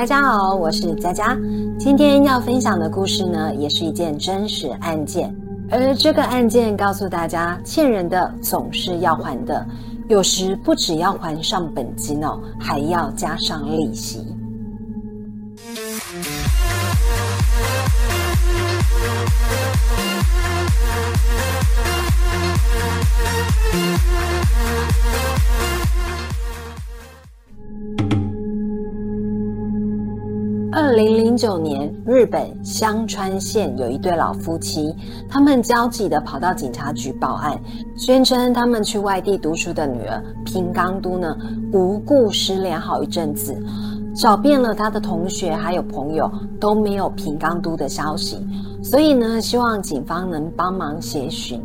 大家好，我是佳佳。今天要分享的故事呢，也是一件真实案件。而这个案件告诉大家，欠人的总是要还的，有时不只要还上本金哦，还要加上利息。二零零九年，日本香川县有一对老夫妻，他们焦急地跑到警察局报案，宣称他们去外地读书的女儿平冈都呢无故失联好一阵子，找遍了他的同学还有朋友都没有平冈都的消息，所以呢希望警方能帮忙协寻。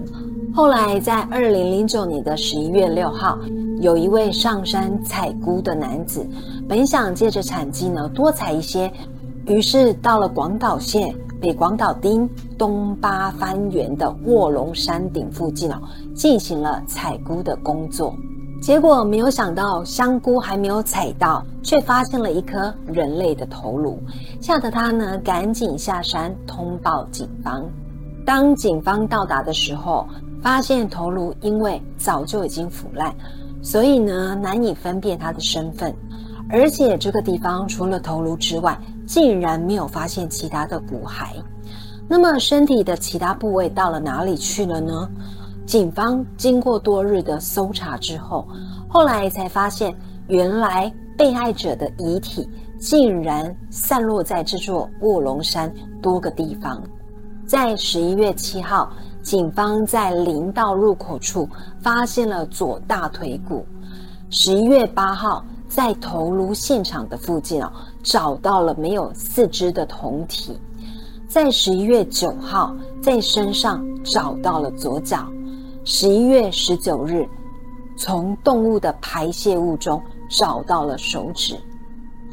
后来在二零零九年的十一月六号，有一位上山采菇的男子。本想借着产季呢多采一些，于是到了广岛县北广岛町东八番园的卧龙山顶附近哦，进行了采菇的工作。结果没有想到香菇还没有采到，却发现了一颗人类的头颅，吓得他呢赶紧下山通报警方。当警方到达的时候，发现头颅因为早就已经腐烂，所以呢难以分辨他的身份。而且这个地方除了头颅之外，竟然没有发现其他的骨骸。那么身体的其他部位到了哪里去了呢？警方经过多日的搜查之后，后来才发现，原来被害者的遗体竟然散落在这座卧龙山多个地方。在十一月七号，警方在林道入口处发现了左大腿骨。十一月八号。在头颅现场的附近哦，找到了没有四肢的酮体。在十一月九号，在身上找到了左脚。十一月十九日，从动物的排泄物中找到了手指。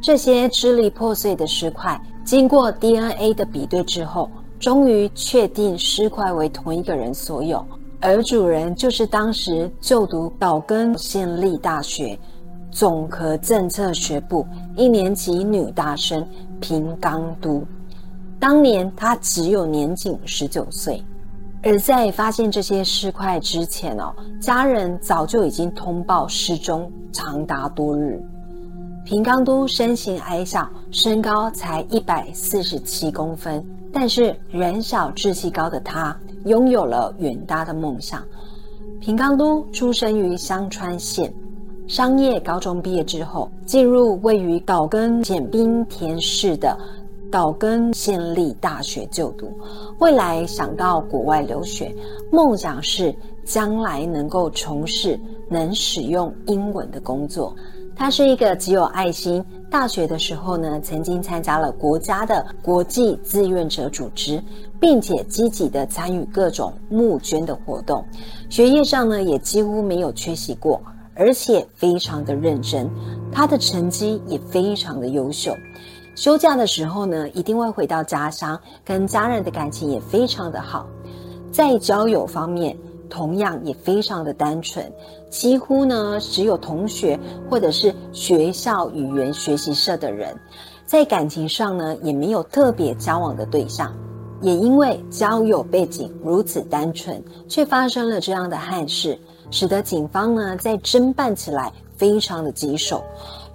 这些支离破碎的尸块，经过 DNA 的比对之后，终于确定尸块为同一个人所有，而主人就是当时就读岛根县立大学。总和政策学部一年级女大生平冈都，当年她只有年仅十九岁。而在发现这些尸块之前哦，家人早就已经通报失踪长达多日。平冈都身形矮小，身高才一百四十七公分，但是人小志气高的他拥有了远大的梦想。平冈都出生于香川县。商业高中毕业之后，进入位于岛根县滨田市的岛根县立大学就读。未来想到国外留学，梦想是将来能够从事能使用英文的工作。他是一个极有爱心。大学的时候呢，曾经参加了国家的国际志愿者组织，并且积极的参与各种募捐的活动。学业上呢，也几乎没有缺席过。而且非常的认真，他的成绩也非常的优秀。休假的时候呢，一定会回到家乡，跟家人的感情也非常的好。在交友方面，同样也非常的单纯，几乎呢只有同学或者是学校语言学习社的人。在感情上呢，也没有特别交往的对象。也因为交友背景如此单纯，却发生了这样的憾事。使得警方呢在侦办起来非常的棘手。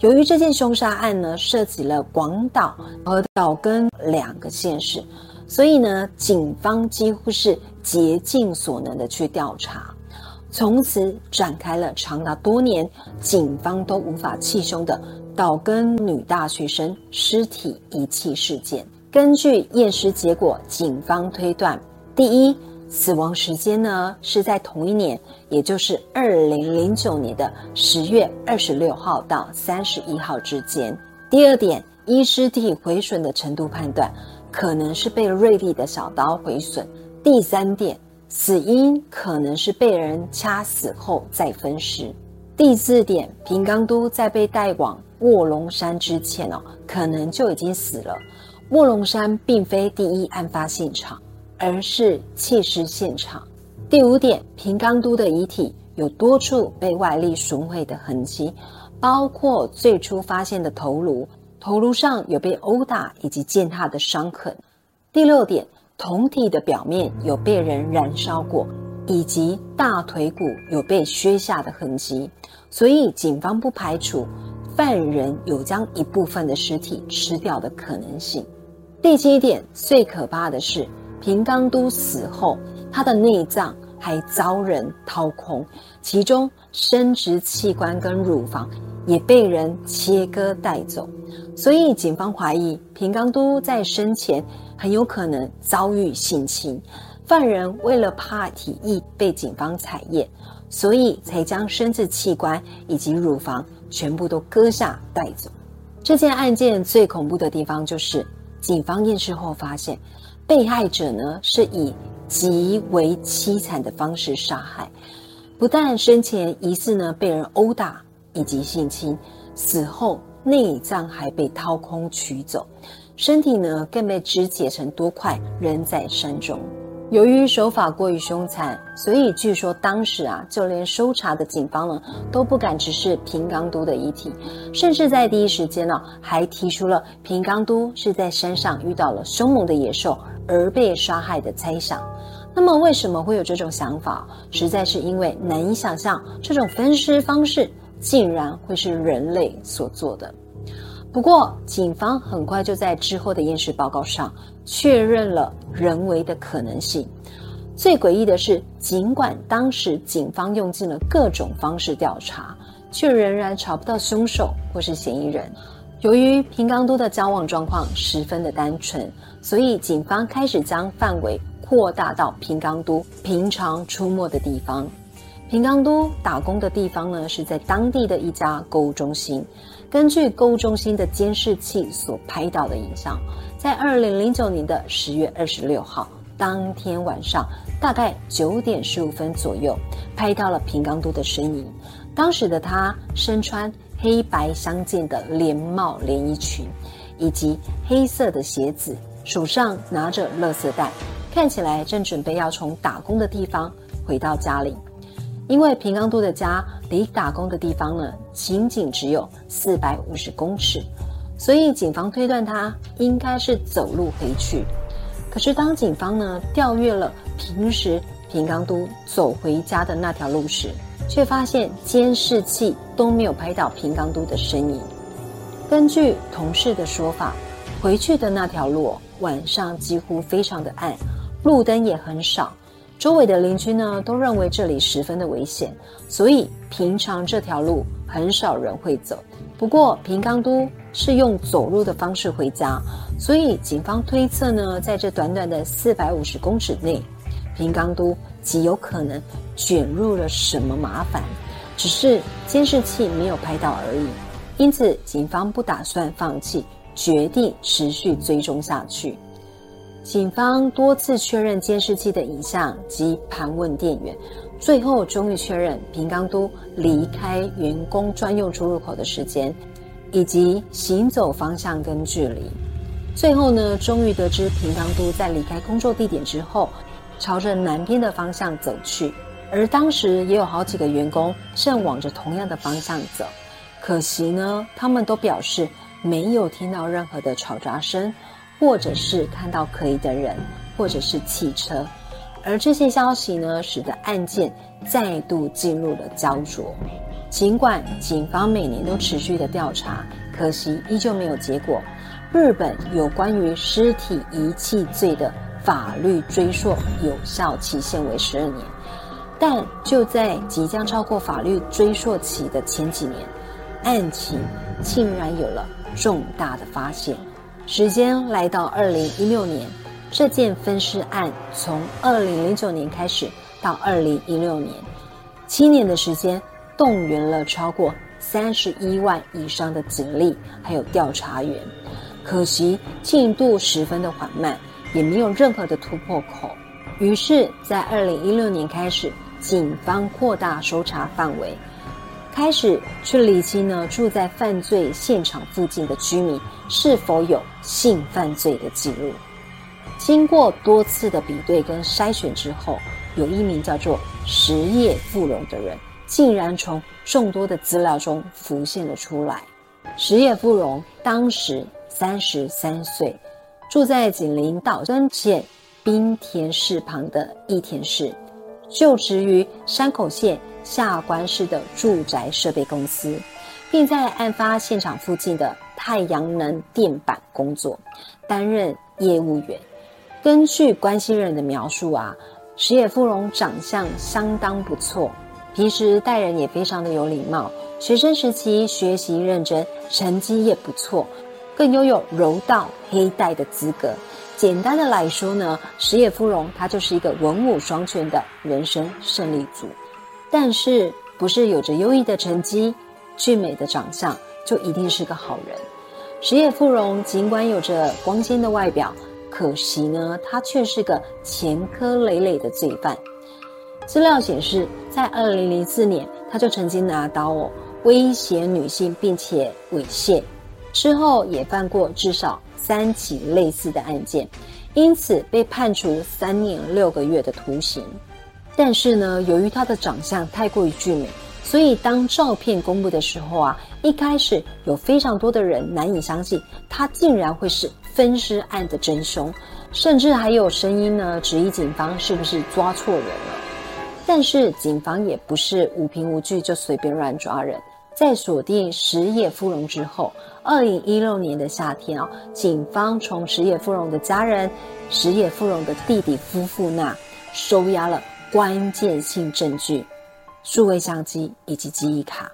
由于这件凶杀案呢涉及了广岛和岛根两个县市，所以呢警方几乎是竭尽所能的去调查，从此展开了长达多年警方都无法气凶的岛根女大学生尸体遗弃事件。根据验尸结果，警方推断，第一。死亡时间呢是在同一年，也就是二零零九年的十月二十六号到三十一号之间。第二点，依尸体毁损的程度判断，可能是被锐利的小刀毁损。第三点，死因可能是被人掐死后再分尸。第四点，平冈都在被带往卧龙山之前哦，可能就已经死了。卧龙山并非第一案发现场。而是弃尸现场。第五点，平冈都的遗体有多处被外力损毁的痕迹，包括最初发现的头颅，头颅上有被殴打以及践踏的伤痕。第六点，胴体的表面有被人燃烧过，以及大腿骨有被削下的痕迹，所以警方不排除犯人有将一部分的尸体吃掉的可能性。第七点，最可怕的是平冈都死后，他的内脏还遭人掏空，其中生殖器官跟乳房也被人切割带走，所以警方怀疑平冈都在生前。很有可能遭遇性侵，犯人为了怕体液被警方采验，所以才将生殖器官以及乳房全部都割下带走。这件案件最恐怖的地方就是，警方验尸后发现，被害者呢是以极为凄惨的方式杀害，不但生前疑似呢被人殴打以及性侵，死后内脏还被掏空取走。身体呢更被肢解成多块，扔在山中。由于手法过于凶残，所以据说当时啊，就连搜查的警方呢都不敢直视平冈都的遗体，甚至在第一时间呢还提出了平冈都是在山上遇到了凶猛的野兽而被杀害的猜想。那么为什么会有这种想法？实在是因为难以想象这种分尸方式竟然会是人类所做的。不过，警方很快就在之后的验尸报告上确认了人为的可能性。最诡异的是，尽管当时警方用尽了各种方式调查，却仍然查不到凶手或是嫌疑人。由于平冈都的交往状况十分的单纯，所以警方开始将范围扩大到平冈都平常出没的地方。平冈都打工的地方呢，是在当地的一家购物中心。根据购物中心的监视器所拍到的影像，在二零零九年的十月二十六号当天晚上，大概九点十五分左右，拍到了平冈都的身影。当时的他身穿黑白相间的连帽连衣裙，以及黑色的鞋子，手上拿着垃圾袋，看起来正准备要从打工的地方回到家里。因为平冈都的家离打工的地方呢，仅仅只有四百五十公尺，所以警方推断他应该是走路回去。可是当警方呢调阅了平时平冈都走回家的那条路时，却发现监视器都没有拍到平冈都的身影。根据同事的说法，回去的那条路晚上几乎非常的暗，路灯也很少。周围的邻居呢都认为这里十分的危险，所以平常这条路很少人会走。不过平冈都是用走路的方式回家，所以警方推测呢，在这短短的四百五十公尺内，平冈都极有可能卷入了什么麻烦，只是监视器没有拍到而已。因此，警方不打算放弃，决定持续追踪下去。警方多次确认监视器的影像及盘问店员，最后终于确认平冈都离开员工专用出入口的时间，以及行走方向跟距离。最后呢，终于得知平冈都在离开工作地点之后，朝着南边的方向走去。而当时也有好几个员工正往着同样的方向走，可惜呢，他们都表示没有听到任何的吵杂声。或者是看到可疑的人，或者是汽车，而这些消息呢，使得案件再度进入了焦灼。尽管警方每年都持续的调查，可惜依旧没有结果。日本有关于尸体遗弃罪的法律追溯有效期限为十二年，但就在即将超过法律追溯期的前几年，案情竟然有了重大的发现。时间来到二零一六年，这件分尸案从二零零九年开始到二零一六年，七年的时间，动员了超过三十一万以上的警力，还有调查员，可惜进度十分的缓慢，也没有任何的突破口。于是，在二零一六年开始，警方扩大搜查范围。开始去理清呢，住在犯罪现场附近的居民是否有性犯罪的记录。经过多次的比对跟筛选之后，有一名叫做实业富荣的人，竟然从众多的资料中浮现了出来。石野富荣当时三十三岁，住在紧邻岛根县滨田市旁的益田市，就职于山口县下关市的住宅设备公司，并在案发现场附近的太阳能电板工作，担任业务员。根据关系人的描述啊，石野富荣长相相当不错，平时待人也非常的有礼貌。学生时期学习认真，成绩也不错，更拥有柔道黑带的资格。简单的来说呢，石野富荣他就是一个文武双全的人生胜利组。但是，不是有着优异的成绩、俊美的长相就一定是个好人。石野富荣尽管有着光鲜的外表，可惜呢，他却是个前科累累的罪犯。资料显示，在二零零四年，他就曾经拿刀。威胁女性并且猥亵，之后也犯过至少三起类似的案件，因此被判处三年六个月的徒刑。但是呢，由于他的长相太过于俊美，所以当照片公布的时候啊，一开始有非常多的人难以相信他竟然会是分尸案的真凶，甚至还有声音呢质疑警方是不是抓错人了。但是警方也不是无凭无据就随便乱抓人。在锁定石野富荣之后，二零一六年的夏天啊，警方从石野富荣的家人、石野富荣的弟弟夫妇那收押了关键性证据——数位相机以及记忆卡。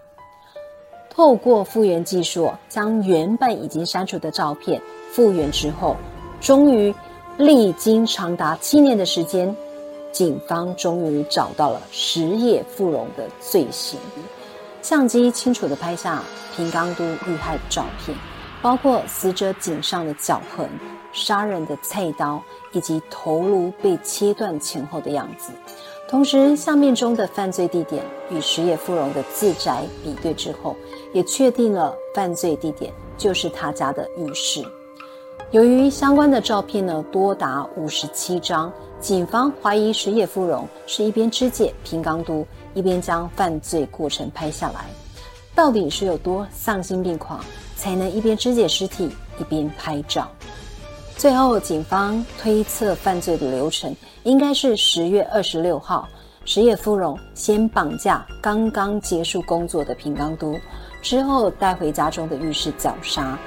透过复原技术，将原本已经删除的照片复原之后，终于历经长达七年的时间，警方终于找到了石野富荣的罪行。相机清楚地拍下平冈都遇害的照片，包括死者颈上的脚痕、杀人的菜刀以及头颅被切断前后的样子。同时，相片中的犯罪地点与石野富荣的自宅比对之后，也确定了犯罪地点就是他家的浴室。由于相关的照片呢多达五十七张，警方怀疑石野富荣是一边肢解平冈都。一边将犯罪过程拍下来，到底是有多丧心病狂，才能一边肢解尸体一边拍照？最后，警方推测犯罪的流程应该是十月二十六号，石野芙蓉先绑架刚刚结束工作的平冈都，之后带回家中的浴室绞杀，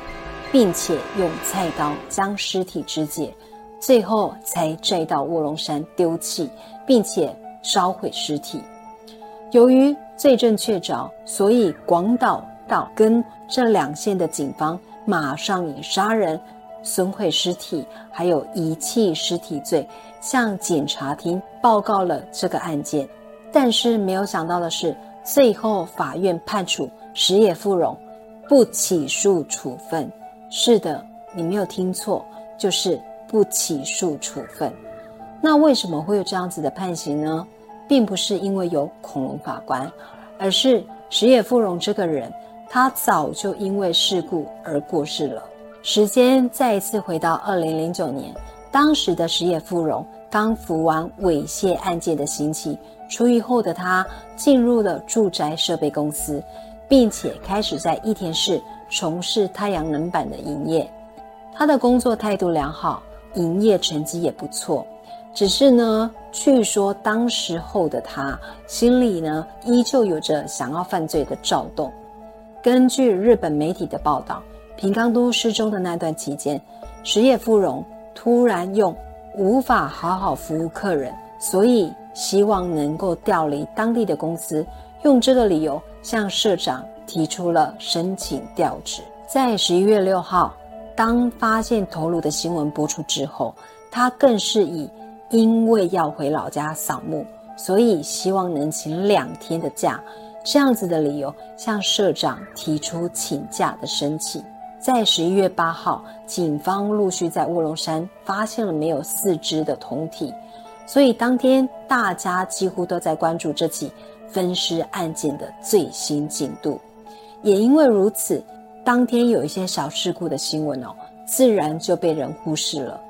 并且用菜刀将尸体肢解，最后才拽到卧龙山丢弃，并且烧毁尸体。由于罪证确凿，所以广岛岛跟这两县的警方马上以杀人、损毁尸体还有遗弃尸体罪向检察厅报告了这个案件。但是没有想到的是，最后法院判处石野富荣不起诉处分。是的，你没有听错，就是不起诉处分。那为什么会有这样子的判刑呢？并不是因为有恐龙法官，而是石野富荣这个人，他早就因为事故而过世了。时间再一次回到二零零九年，当时的石野富荣刚服完猥亵案件的刑期，出狱后的他进入了住宅设备公司，并且开始在益田市从事太阳能板的营业。他的工作态度良好，营业成绩也不错。只是呢，据说当时候的他心里呢，依旧有着想要犯罪的躁动。根据日本媒体的报道，平冈都失踪的那段期间，石野富荣突然用无法好好服务客人，所以希望能够调离当地的公司，用这个理由向社长提出了申请调职。在十一月六号，当发现头颅的新闻播出之后，他更是以。因为要回老家扫墓，所以希望能请两天的假，这样子的理由向社长提出请假的申请。在十一月八号，警方陆续在卧龙山发现了没有四肢的铜体，所以当天大家几乎都在关注这起分尸案件的最新进度。也因为如此，当天有一些小事故的新闻哦，自然就被人忽视了。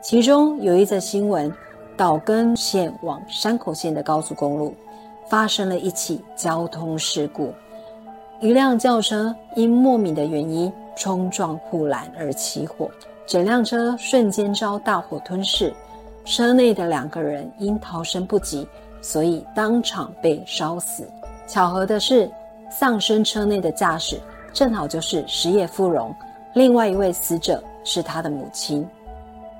其中有一则新闻，岛根县往山口县的高速公路发生了一起交通事故。一辆轿车因莫名的原因冲撞护栏而起火，整辆车瞬间遭大火吞噬，车内的两个人因逃生不及，所以当场被烧死。巧合的是，丧生车内的驾驶正好就是石野富荣，另外一位死者是他的母亲。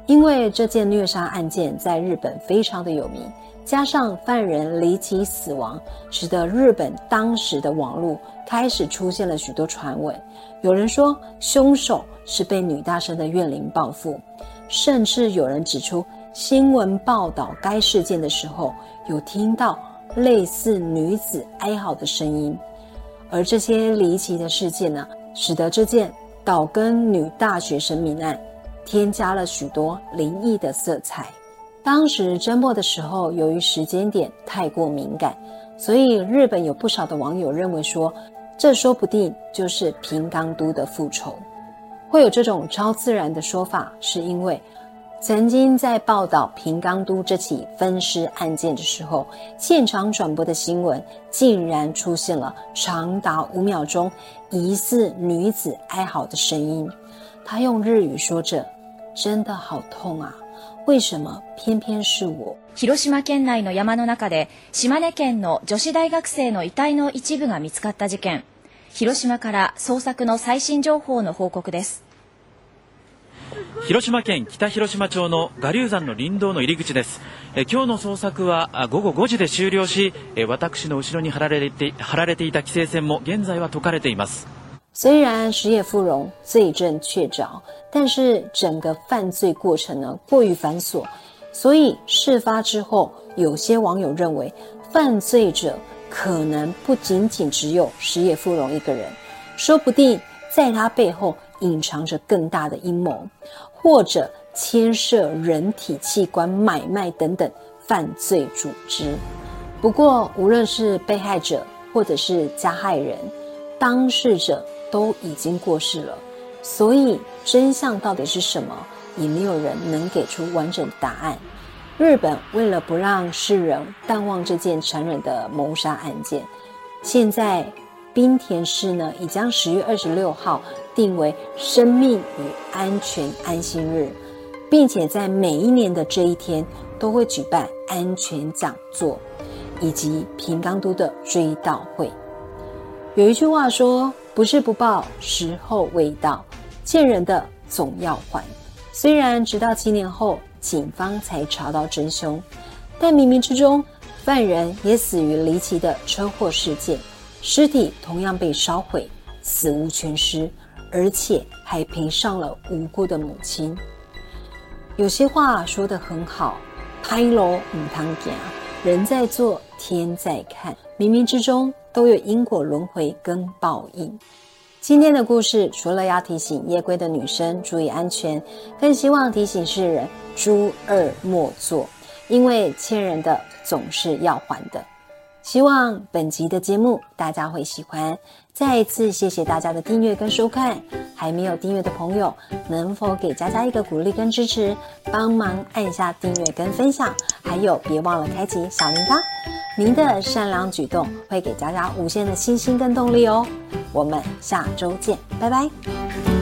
因为这件虐杀案件在日本非常的有名，加上犯人离奇死亡，使得日本当时的网络开始出现了许多传闻。有人说凶手是被女大生的怨灵报复，甚至有人指出新闻报道该事件的时候，有听到类似女子哀嚎的声音。而这些离奇的事件呢，使得这件岛根女大学生命案。添加了许多灵异的色彩。当时侦破的时候，由于时间点太过敏感，所以日本有不少的网友认为说，这说不定就是平冈都的复仇。会有这种超自然的说法，是因为曾经在报道平冈都这起分尸案件的时候，现场转播的新闻竟然出现了长达五秒钟疑似女子哀嚎的声音。他用日语说着。真的好痛啊！为什么偏偏是我？広島県内の山の中で島根県の女子大学生の遺体の一部が見つかった事件。広島から捜索の最新情報の報告です。広島県北広島町の我流山の林道の入り口です。え今日の捜索は午後5時で終了し、え私の後ろに張られて張られていた規制線も現在は解かれています。虽然石野富荣罪证确凿，但是整个犯罪过程呢过于繁琐，所以事发之后，有些网友认为犯罪者可能不仅仅只有石野富荣一个人，说不定在他背后隐藏着更大的阴谋，或者牵涉人体器官买卖等等犯罪组织。不过，无论是被害者或者是加害人，当事者。都已经过世了，所以真相到底是什么，也没有人能给出完整答案。日本为了不让世人淡忘这件残忍的谋杀案件，现在滨田市呢已将十月二十六号定为生命与安全安心日，并且在每一年的这一天都会举办安全讲座以及平冈都的追悼会。有一句话说。不是不报，时候未到，欠人的总要还。虽然直到七年后，警方才查到真凶，但冥冥之中，犯人也死于离奇的车祸事件，尸体同样被烧毁，死无全尸，而且还赔上了无辜的母亲。有些话说得很好，拍锣唔汤讲，人在做，天在看，冥冥之中。都有因果轮回跟报应。今天的故事除了要提醒夜归的女生注意安全，更希望提醒世人诸恶莫作，因为欠人的总是要还的。希望本集的节目大家会喜欢。再一次谢谢大家的订阅跟收看，还没有订阅的朋友，能否给佳佳一个鼓励跟支持，帮忙按下订阅跟分享，还有别忘了开启小铃铛。您的善良举动会给佳佳无限的信心跟动力哦，我们下周见，拜拜。